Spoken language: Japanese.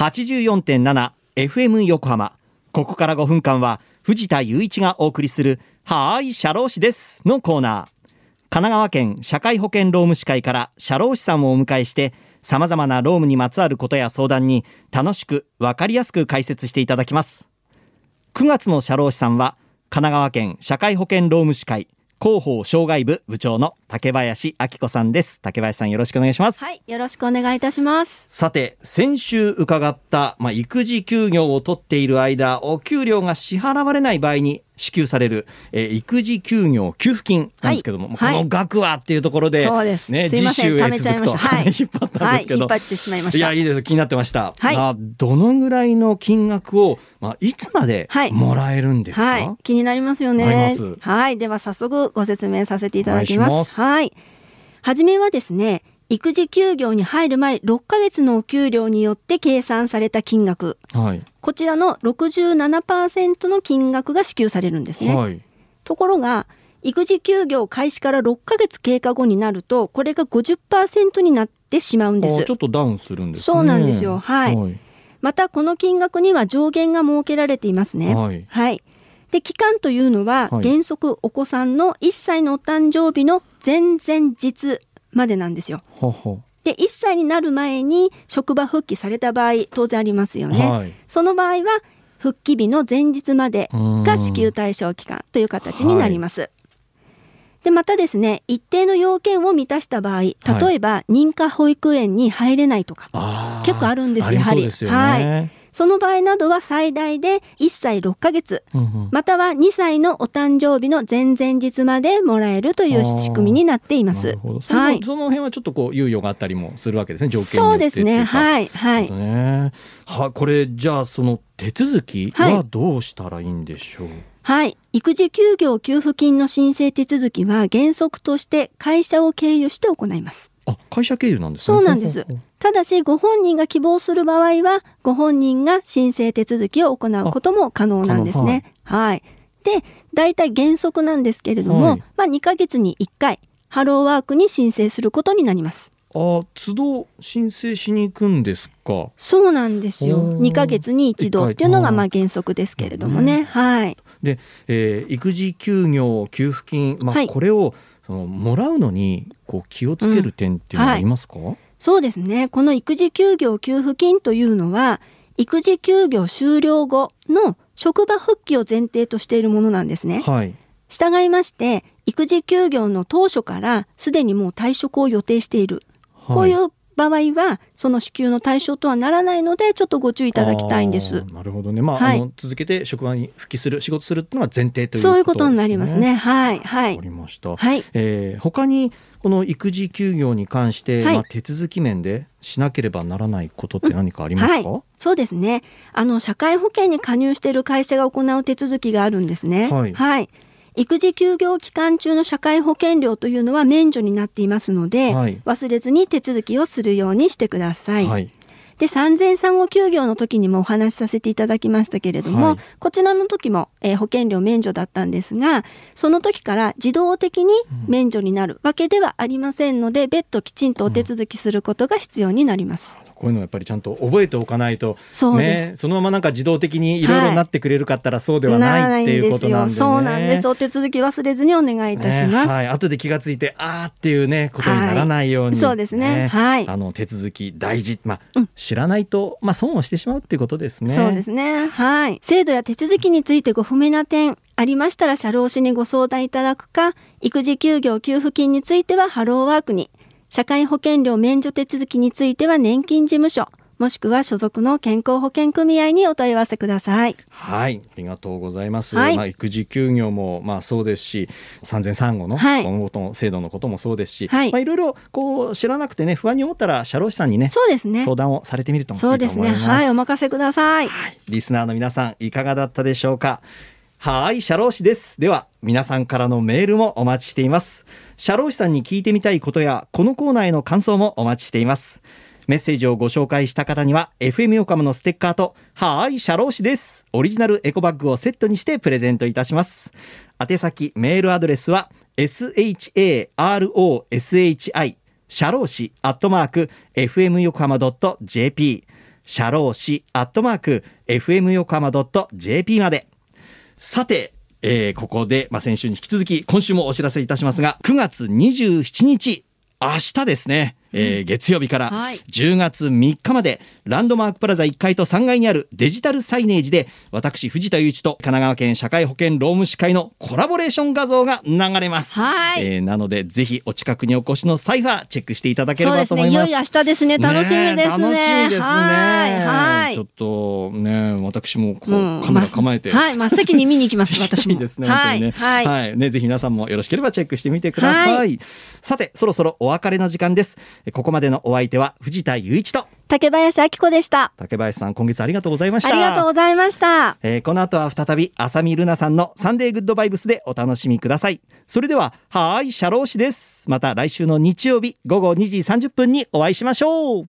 84.7 FM 横浜。ここから5分間は藤田雄一がお送りするはーい社労士ですのコーナー。神奈川県社会保険労務士会から社労士さんをお迎えして様々な労務にまつわることや相談に楽しくわかりやすく解説していただきます。9月の社労士さんは神奈川県社会保険労務士会広報障害部部長の竹林明子さんです。竹林さんよろしくお願いします。はい、よろしくお願いいたします。さて先週伺った、まあ、育児休業を取っている間お給料が支払われない場合に支給される、えー育児休業給付金なんですけども、はい。この額はっていうところで、そうです。ね、すいません、次週へ続くと。はい、引っ張ったんですけど、はい、引っ張ってしまいました。いやいいです。気になってました、はい。あどのぐらいの金額を、まあ、いつまではい。もらえるんですか、はい、気になりますよね。す。はい、では早速ご説明させていただきます。はい。はじめはですね、育児休業に入る前6ヶ月のお給料によって計算された金額、はいこちらの67%の金額が支給されるんですね。はいところが、育児休業開始から6ヶ月経過後になると、これが50%になってしまうんですあちょ。っとダウンするんですねそうなんですよはいはいまたこの金額には上限が設けられていますね。はいはい。で期間というのは、はい。原則お子さんの1歳のお誕生日の前々日までなんですよ。ははで1歳になる前に職場復帰された場合当然ありますよね。はい。その場合は復帰日の前日までうん。が支給対象期間という形になります。でまたですね一定の要件を満たした場合例えば認可保育園に入れないとか、結構あるんですやはり。はいその場合などは最大で1歳6ヶ月うんうん。または2歳のお誕生日の前々日までもらえるという仕組みになっています。はい。その辺はちょっとこう猶予があったりもするわけですね条件によそうですね。い。はい。はい。ね。はこれじゃあその手続きははどうしたらいいんでしょう、はい。育児休業給付金の申請手続きは原則として会社を経由して行います。あ会社経由なんですね。そうなんですただしご本人が希望する場合はご本人が申請手続きを行うことも可能なんですね。はい。で、大体原則なんですけれども、はいまあ2ヶ月に1回ハローワークに申請することになります。うあ都度申請しに行くんですか？そうなんですよ。おー2ヶ月に一度っていうのがまあ原則ですけれどもね。はい。で、えー育児休業給付金、まあはいこれをそのもらうのにこう気をつける点っていうのはありますか、そうですね。この育児休業給付金というのは、育児休業終了後の職場復帰を前提としているものなんですね。はい従いまして、育児休業の当初からすでにもう退職を予定している。こういう場合は、その支給の対象とはならないので、ちょっとご注意いただきたいんですなるほどね。まあ、はいあの続けて職場に復帰する仕事するっていうのは前提というそういうこことになります。ね。はい。はいわか。りました。はい。えー他にこの育児休業に関して、はいまあ手続き面でしなければならないことって何かありますか？はい、そうですね。あの社会保険に加入している会社が行う手続きがあるんですね。はい育児休業期間中の社会保険料というのは免除になっていますので、はい忘れずに手続きをするようにしてください。はいで産前産後休業の時にもお話しさせていただきましたけれども、はい。こちらの時も、えー保険料免除だったんですがその時から自動的に免除になるわけではありませんので、別途きちんとお手続きすることが必要になります。こういうのはやっぱりちゃんと覚えておかないとそね、そのままなんか自動的にいろいろなってくれるかったらそうではないっていうことなんでね。そうなんです。お手続き忘れずにお願いいたします。ねはい、後で気がついてあーっていうねことにならないように、はい。そうですね。はい。あの手続き大事、まあうん知らないとまあ損をしてしまうっていうことですね。そうですね。はい。制度や手続きについてご不明な点ありましたら社労士にご相談いただくか、育児休業給付金についてはハローワークに、社会保険料免除手続きについては年金事務所、もしくは所属の健康保険組合にお問い合わせください。はい、ありがとうございます。はいまあ育児休業もまあそうですし、産前産後のはい今後の制度のこともそうですし、はいまあいろいろこう知らなくてね不安に思ったら社労士さんにねそうですね。相談をされてみるとそう。ですね。はい。お任せください。はい、リスナーの皆さんいかがだったでしょうか？はい、社労士です。では、皆さんからのメールもお待ちしています。社労士さんに聞いてみたいことや、このコーナーへの感想もお待ちしています。メッセージをご紹介した方には、FM 横浜のステッカーと、はーい、社労士です。オリジナルエコバッグをセットにしてプレゼントいたします。宛先、メールアドレスは、sharoshi、社労士、アットマーク、fm 横浜 .jp、社労士アットマーク FM 横浜 .jp までさてえー、ここで、まあ、先週に引き続き今週もお知らせいたしますが9月27日明日ですねえー、月曜日から10月3日まで、ランドマークプラザ1階と3階にあるデジタルサイネージで私藤田雄一と神奈川県社会保険労務士会のコラボレーション画像が流れます、はい。えー、なのでぜひお近くにお越しの際はチェックしていただければと思います、ね、いよいよ明日ですね。楽しみですね。楽しみですね。はい。ちょっとね私もこう、うん、カメラ構えて、はい。真っ先に見に行きます 私も。ですねはい、ね、はい、はい、ねぜひ皆さんもよろしければチェックしてみてください、はい、さてそろそろお別れの時間ですここまでのお相手は藤田雄一と。竹林明子でした。竹林さん今月ありがとうございました。ありがとうございました、えー、この後は再び浅見ルナさんのサンデーグッドバイブスでお楽しみください。それでははいシャロー氏です。また来週の日曜日午後2時30分にお会いしましょう